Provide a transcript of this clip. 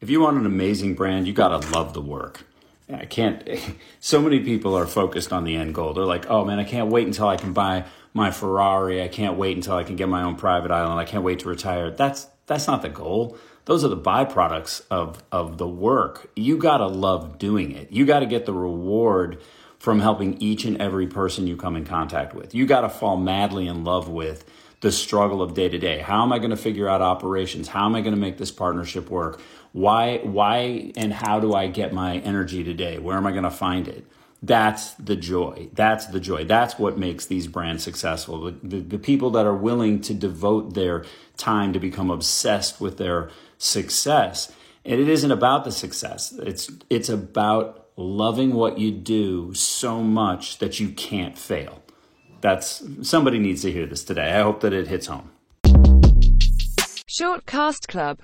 if you want an amazing brand, you got to love the work. I can't, so many people are focused on the end goal. They're like, oh man, I can't wait until I can buy my Ferrari. I can't wait until I can get my own private island. I can't wait to retire. That's, that's not the goal. Those are the byproducts of, of the work. You got to love doing it. You got to get the reward from helping each and every person you come in contact with. You got to fall madly in love with the struggle of day to day. How am I going to figure out operations? How am I going to make this partnership work? Why, why, and how do I get my energy today? Where am I going to find it? That's the joy. That's the joy. That's what makes these brands successful. The, the, the people that are willing to devote their time to become obsessed with their success. And it isn't about the success. It's, it's about loving what you do so much that you can't fail that's somebody needs to hear this today. I hope that it hits home. Short Cast Club